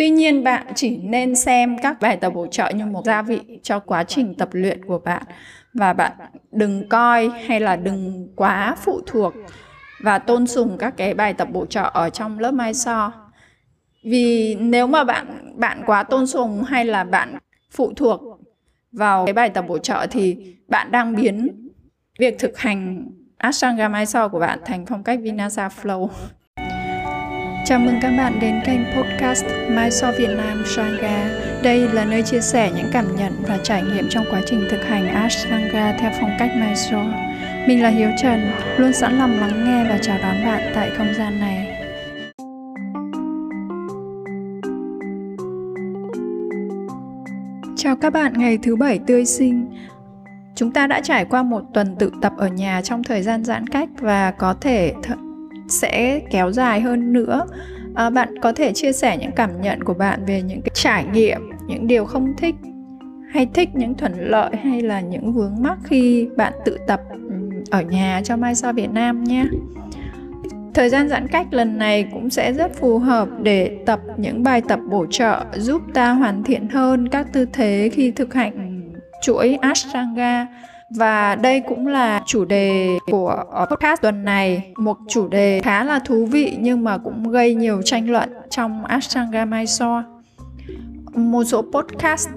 Tuy nhiên, bạn chỉ nên xem các bài tập bổ trợ như một gia vị cho quá trình tập luyện của bạn và bạn đừng coi hay là đừng quá phụ thuộc và tôn sùng các cái bài tập bổ trợ ở trong lớp mai so vì nếu mà bạn bạn quá tôn sùng hay là bạn phụ thuộc vào cái bài tập bổ trợ thì bạn đang biến việc thực hành Ashtanga Mysore của bạn thành phong cách Vinasa Flow. Chào mừng các bạn đến kênh podcast Mysore Việt Nam Sangha. Đây là nơi chia sẻ những cảm nhận và trải nghiệm trong quá trình thực hành Ashtanga theo phong cách Mysore. Mình là Hiếu Trần, luôn sẵn lòng lắng nghe và chào đón bạn tại không gian này. Chào các bạn ngày thứ bảy tươi sinh. Chúng ta đã trải qua một tuần tự tập ở nhà trong thời gian giãn cách và có thể th- sẽ kéo dài hơn nữa. À, bạn có thể chia sẻ những cảm nhận của bạn về những cái trải nghiệm, những điều không thích hay thích những thuận lợi hay là những vướng mắc khi bạn tự tập ở nhà cho Mai So Việt Nam nhé. Thời gian giãn cách lần này cũng sẽ rất phù hợp để tập những bài tập bổ trợ giúp ta hoàn thiện hơn các tư thế khi thực hành chuỗi Ashtanga và đây cũng là chủ đề của ờ, podcast tuần này, một chủ đề khá là thú vị nhưng mà cũng gây nhiều tranh luận trong Ashtanga Mysore. Một số podcast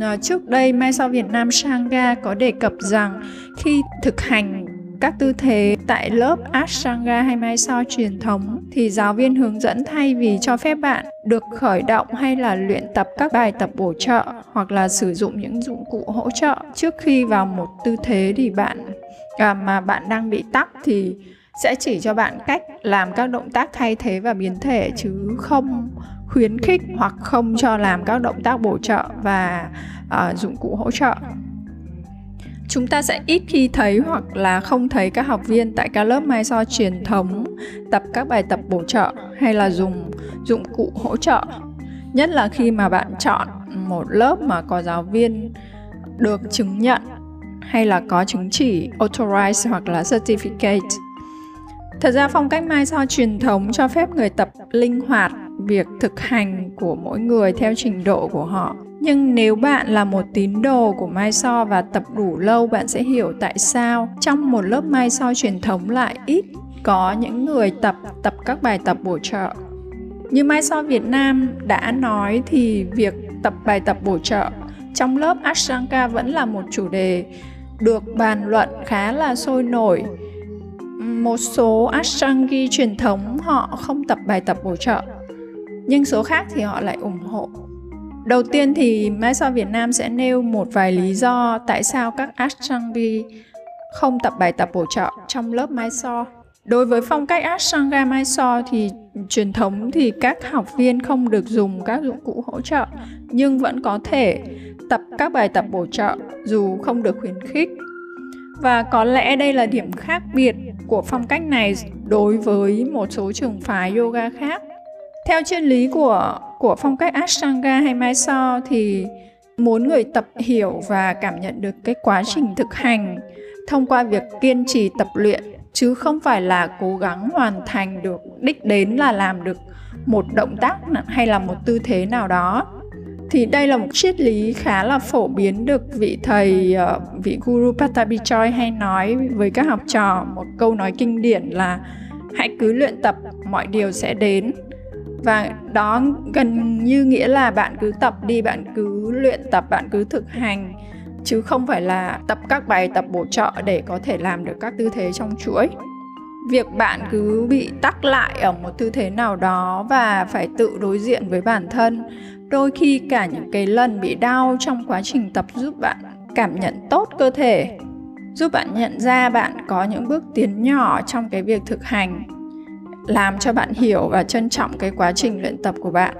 ờ, trước đây Mysore Việt Nam Sangha có đề cập rằng khi thực hành các tư thế tại lớp Ashtanga hay Mysore truyền thống thì giáo viên hướng dẫn thay vì cho phép bạn được khởi động hay là luyện tập các bài tập bổ trợ hoặc là sử dụng những dụng cụ hỗ trợ. Trước khi vào một tư thế thì bạn à, mà bạn đang bị tắc thì sẽ chỉ cho bạn cách làm các động tác thay thế và biến thể chứ không khuyến khích hoặc không cho làm các động tác bổ trợ và uh, dụng cụ hỗ trợ chúng ta sẽ ít khi thấy hoặc là không thấy các học viên tại các lớp mai so truyền thống, tập các bài tập bổ trợ hay là dùng, dụng cụ hỗ trợ. Nhất là khi mà bạn chọn một lớp mà có giáo viên được chứng nhận hay là có chứng chỉ authorized hoặc là certificate. Thật ra phong cách mai so truyền thống cho phép người tập linh hoạt việc thực hành của mỗi người theo trình độ của họ nhưng nếu bạn là một tín đồ của mai so và tập đủ lâu, bạn sẽ hiểu tại sao trong một lớp mai so truyền thống lại ít có những người tập tập các bài tập bổ trợ. Như mai so việt nam đã nói thì việc tập bài tập bổ trợ trong lớp ashtanga vẫn là một chủ đề được bàn luận khá là sôi nổi. Một số ashtangi truyền thống họ không tập bài tập bổ trợ, nhưng số khác thì họ lại ủng hộ. Đầu tiên thì Mysore Việt Nam sẽ nêu một vài lý do tại sao các Ashtangi không tập bài tập bổ trợ trong lớp Mysore. Đối với phong cách Ashtanga Mysore thì truyền thống thì các học viên không được dùng các dụng cụ hỗ trợ, nhưng vẫn có thể tập các bài tập bổ trợ dù không được khuyến khích. Và có lẽ đây là điểm khác biệt của phong cách này đối với một số trường phái yoga khác. Theo triết lý của của phong cách Ashtanga hay Mysore thì muốn người tập hiểu và cảm nhận được cái quá trình thực hành thông qua việc kiên trì tập luyện, chứ không phải là cố gắng hoàn thành được, đích đến là làm được một động tác hay là một tư thế nào đó. Thì đây là một triết lý khá là phổ biến được vị thầy ờ, vị guru Patabi Choi hay nói với các học trò. Một câu nói kinh điển là hãy cứ luyện tập, mọi điều sẽ đến và đó gần như nghĩa là bạn cứ tập đi, bạn cứ luyện tập, bạn cứ thực hành, chứ không phải là tập các bài, tập bổ trợ để có thể làm được các tư thế trong chuỗi. Việc bạn cứ bị tắc lại ở một tư thế nào đó và phải tự đối diện với bản thân, đôi khi cả những cái lần bị đau trong quá trình tập giúp bạn cảm nhận tốt cơ thể, giúp bạn nhận ra bạn có những bước tiến nhỏ trong cái việc thực hành làm cho bạn hiểu và trân trọng cái quá trình luyện tập của bạn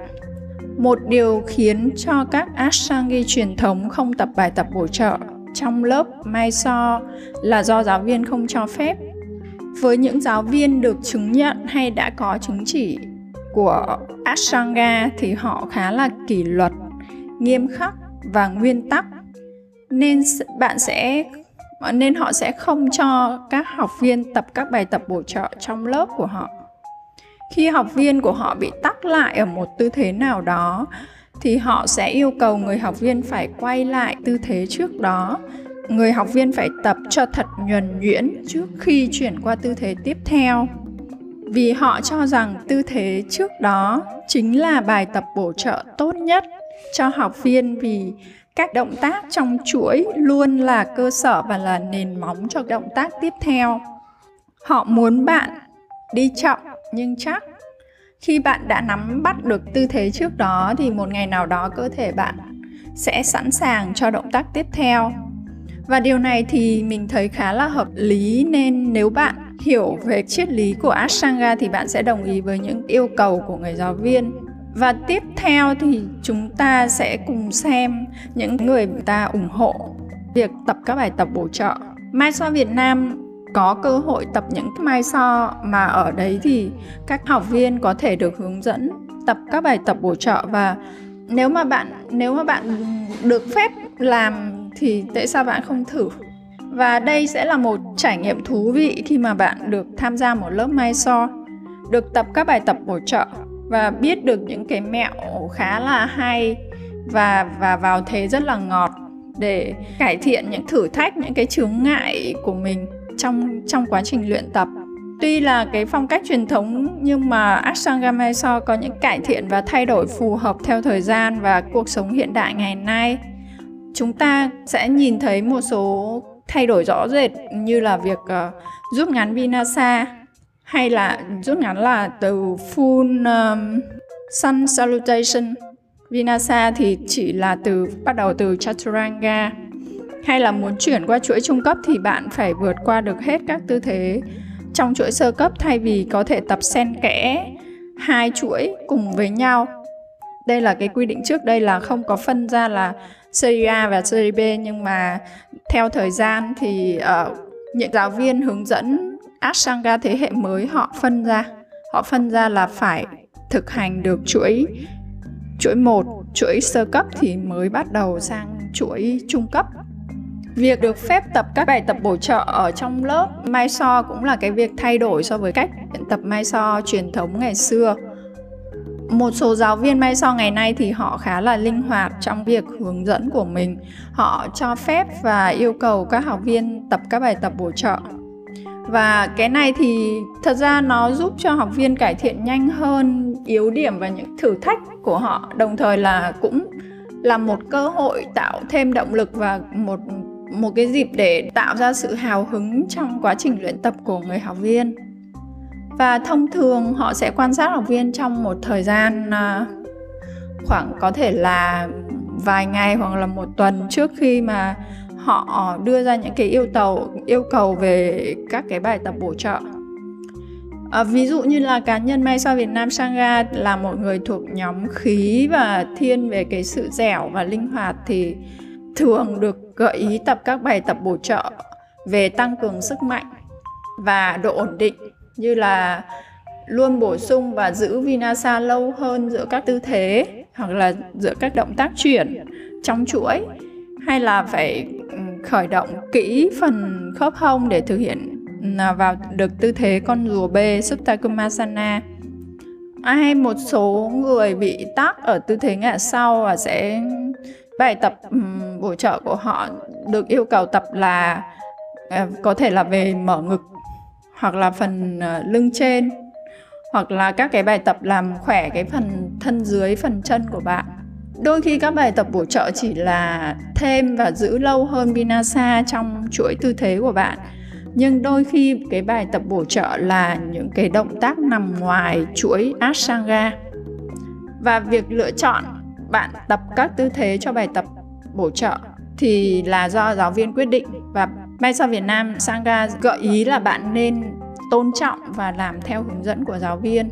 một điều khiến cho các Ashtangi truyền thống không tập bài tập bổ trợ trong lớp Mai So là do giáo viên không cho phép. Với những giáo viên được chứng nhận hay đã có chứng chỉ của Ashtanga thì họ khá là kỷ luật, nghiêm khắc và nguyên tắc. Nên bạn sẽ ờ, nên họ sẽ không cho các học viên tập các bài tập bổ trợ trong lớp của họ khi học viên của họ bị tắc lại ở một tư thế nào đó, thì họ sẽ yêu cầu người học viên phải quay lại tư thế trước đó. Người học viên phải tập cho thật nhuần nhuyễn trước khi chuyển qua tư thế tiếp theo. Vì họ cho rằng tư thế trước đó chính là bài tập bổ trợ tốt nhất cho học viên vì các động tác trong chuỗi luôn là cơ sở và là nền móng cho động tác tiếp theo. Họ muốn bạn đi chậm nhưng chắc khi bạn đã nắm bắt được tư thế trước đó thì một ngày nào đó cơ thể bạn sẽ sẵn sàng cho động tác tiếp theo và điều này thì mình thấy khá là hợp lý, nên nếu bạn hiểu về triết lý của Ashtanga thì bạn sẽ đồng ý với những yêu cầu của người giáo viên. Và tiếp theo thì chúng ta sẽ cùng xem những người ta ủng hộ việc tập các bài tập bổ trợ. Mai so Việt Nam có cơ hội tập những mai so mà ở đấy thì các học viên có thể được hướng dẫn tập các bài tập bổ trợ. Và nếu mà bạn, nếu mà bạn được phép làm thì tại sao bạn không thử? Và đây sẽ là một trải nghiệm thú vị khi mà bạn được tham gia một lớp mai so, được tập các bài tập bổ trợ và biết được những cái mẹo khá là hay và và vào thế rất là ngọt để cải thiện những thử thách, những cái chướng ngại của mình trong trong quá trình luyện tập. Tuy là cái phong cách truyền thống nhưng mà Ashtanga Mysore có những cải thiện và thay đổi phù hợp theo thời gian và cuộc sống hiện đại ngày nay. Chúng ta sẽ nhìn thấy một số thay đổi rõ rệt như là việc uh, rút ngắn Vinasa hay là rút ngắn là từ full um, sun salutation. Vinasa thì chỉ là từ bắt đầu từ Chaturanga hay là muốn chuyển qua chuỗi trung cấp thì bạn phải vượt qua được hết các tư thế trong chuỗi sơ cấp thay vì có thể tập xen kẽ hai chuỗi cùng với nhau. Đây là cái quy định trước đây là không có phân ra là serie A và serie B nhưng mà theo thời gian thì uh, những giáo viên hướng dẫn Ashtanga thế hệ mới họ phân ra. Họ phân ra là phải thực hành được chuỗi chuỗi 1, chuỗi sơ cấp thì mới bắt đầu sang chuỗi trung cấp Việc được phép tập các bài tập bổ trợ ở trong lớp Mai So cũng là cái việc thay đổi so với cách tập Mai So truyền thống ngày xưa. Một số giáo viên Mai So ngày nay thì họ khá là linh hoạt trong việc hướng dẫn của mình. Họ cho phép và yêu cầu các học viên tập các bài tập bổ trợ. Và cái này thì thật ra nó giúp cho học viên cải thiện nhanh hơn yếu điểm và những thử thách của họ, đồng thời là cũng là một cơ hội tạo thêm động lực và một một cái dịp để tạo ra sự hào hứng trong quá trình luyện tập của người học viên. Và thông thường họ sẽ quan sát học viên trong một thời gian à, khoảng có thể là vài ngày hoặc là một tuần trước khi mà họ đưa ra những cái yêu cầu yêu cầu về các cái bài tập bổ trợ. À, ví dụ như là cá nhân may Sao Việt Nam Sangha là một người thuộc nhóm khí và thiên về cái sự dẻo và linh hoạt thì thường được gợi ý tập các bài tập bổ trợ về tăng cường sức mạnh và độ ổn định, như là luôn bổ sung và giữ Vinasa lâu hơn giữa các tư thế hoặc là giữa các động tác chuyển trong chuỗi, hay là phải ừ, khởi động kỹ phần khớp hông để thực hiện ừ, vào được tư thế con rùa B Supta Kumasana hay một số người bị tắc ở tư thế ngã sau và sẽ bài tập um, bổ trợ của họ được yêu cầu tập là uh, có thể là về mở ngực hoặc là phần uh, lưng trên hoặc là các cái bài tập làm khỏe cái phần thân dưới phần chân của bạn. Đôi khi các bài tập bổ trợ chỉ là thêm và giữ lâu hơn vinasa trong chuỗi tư thế của bạn. Nhưng đôi khi cái bài tập bổ trợ là những cái động tác nằm ngoài chuỗi ashtanga. Và việc lựa chọn bạn tập các tư thế cho bài tập bổ trợ thì là do giáo viên quyết định và may sao Việt Nam Sangha gợi ý là bạn nên tôn trọng và làm theo hướng dẫn của giáo viên.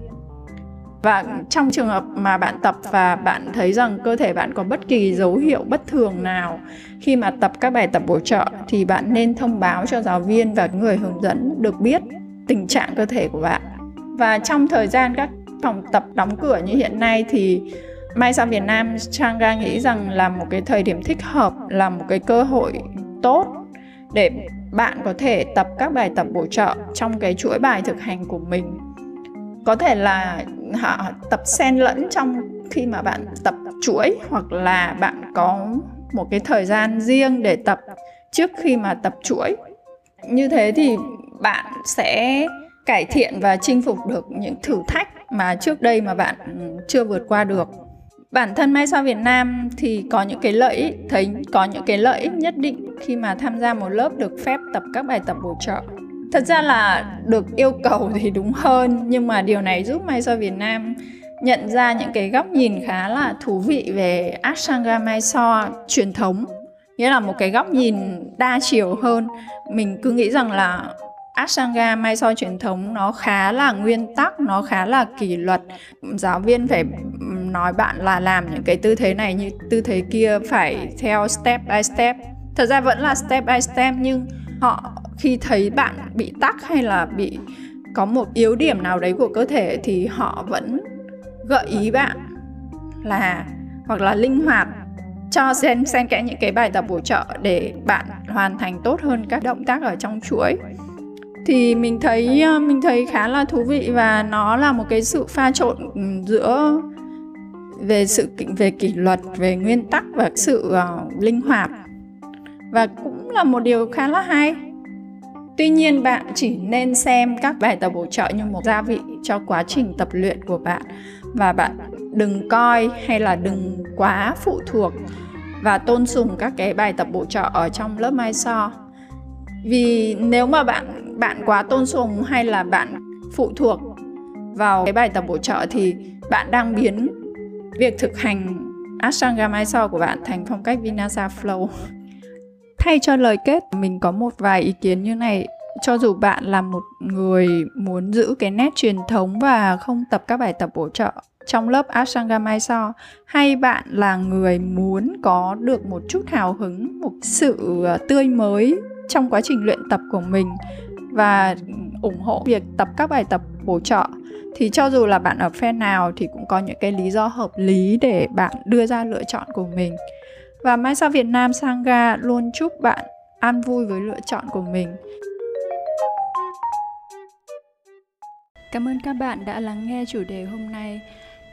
Và trong trường hợp mà bạn tập và bạn thấy rằng cơ thể bạn có bất kỳ dấu hiệu bất thường nào khi mà tập các bài tập bổ trợ thì bạn nên thông báo cho giáo viên và người hướng dẫn được biết tình trạng cơ thể của bạn. Và trong thời gian các phòng tập đóng cửa như hiện nay thì Mai sang Việt Nam Changa nghĩ rằng là một cái thời điểm thích hợp, là một cái cơ hội tốt để bạn có thể tập các bài tập bổ trợ trong cái chuỗi bài thực hành của mình. Có thể là họ tập xen lẫn trong khi mà bạn tập chuỗi hoặc là bạn có một cái thời gian riêng để tập trước khi mà tập chuỗi. Như thế thì bạn sẽ cải thiện và chinh phục được những thử thách mà trước đây mà bạn chưa vượt qua được bản thân Mai Sao Việt Nam thì có những cái lợi ích thấy có những cái lợi ích nhất định khi mà tham gia một lớp được phép tập các bài tập bổ trợ. Thật ra là được yêu cầu thì đúng hơn nhưng mà điều này giúp Mai Sao Việt Nam nhận ra những cái góc nhìn khá là thú vị về Ashtanga Mysore truyền thống. Nghĩa là một cái góc nhìn đa chiều hơn. Mình cứ nghĩ rằng là Ashtanga Mysore truyền thống nó khá là nguyên tắc, nó khá là kỷ luật. Giáo viên phải nói bạn là làm những cái tư thế này như tư thế kia phải theo step by step. Thật ra vẫn là step by step, nhưng họ khi thấy bạn bị tắc hay là bị có một yếu điểm nào đấy của cơ thể thì họ vẫn gợi ý bạn là, hoặc là linh hoạt cho xen xen kẽ những cái bài tập bổ trợ để bạn hoàn thành tốt hơn các động tác ở trong chuỗi thì mình thấy ờ, mình thấy khá là thú vị và nó là một cái sự pha trộn ừ, giữa về sự về kỷ luật về nguyên tắc và sự uh, linh hoạt. Và cũng là một điều khá là hay. Tuy nhiên bạn chỉ nên xem các bài tập bổ trợ như một gia vị cho quá trình tập luyện của bạn. Và bạn đừng coi hay là đừng quá phụ thuộc và tôn sùng các cái bài tập bổ trợ ở trong lớp mai so. Vì nếu mà bạn bạn quá tôn sùng hay là bạn phụ thuộc vào cái bài tập bổ trợ thì bạn đang biến việc thực hành Ashtanga Mysore của bạn thành phong cách Vinyasa Flow. Thay cho lời kết, mình có một vài ý kiến như này. Cho dù bạn là một người muốn giữ cái nét truyền thống và không tập các bài tập bổ trợ trong lớp Ashtanga Mysore hay bạn là người muốn có được một chút hào hứng, một sự ờ, tươi mới trong quá trình luyện tập của mình và ủng hộ việc tập các bài tập bổ trợ thì cho dù là bạn ở phe nào thì cũng có những cái lý do hợp lý để bạn đưa ra lựa chọn của mình và Mai Sao Việt Nam Sangha luôn chúc bạn an vui với lựa chọn của mình. Cảm ơn các bạn đã lắng nghe chủ đề hôm nay.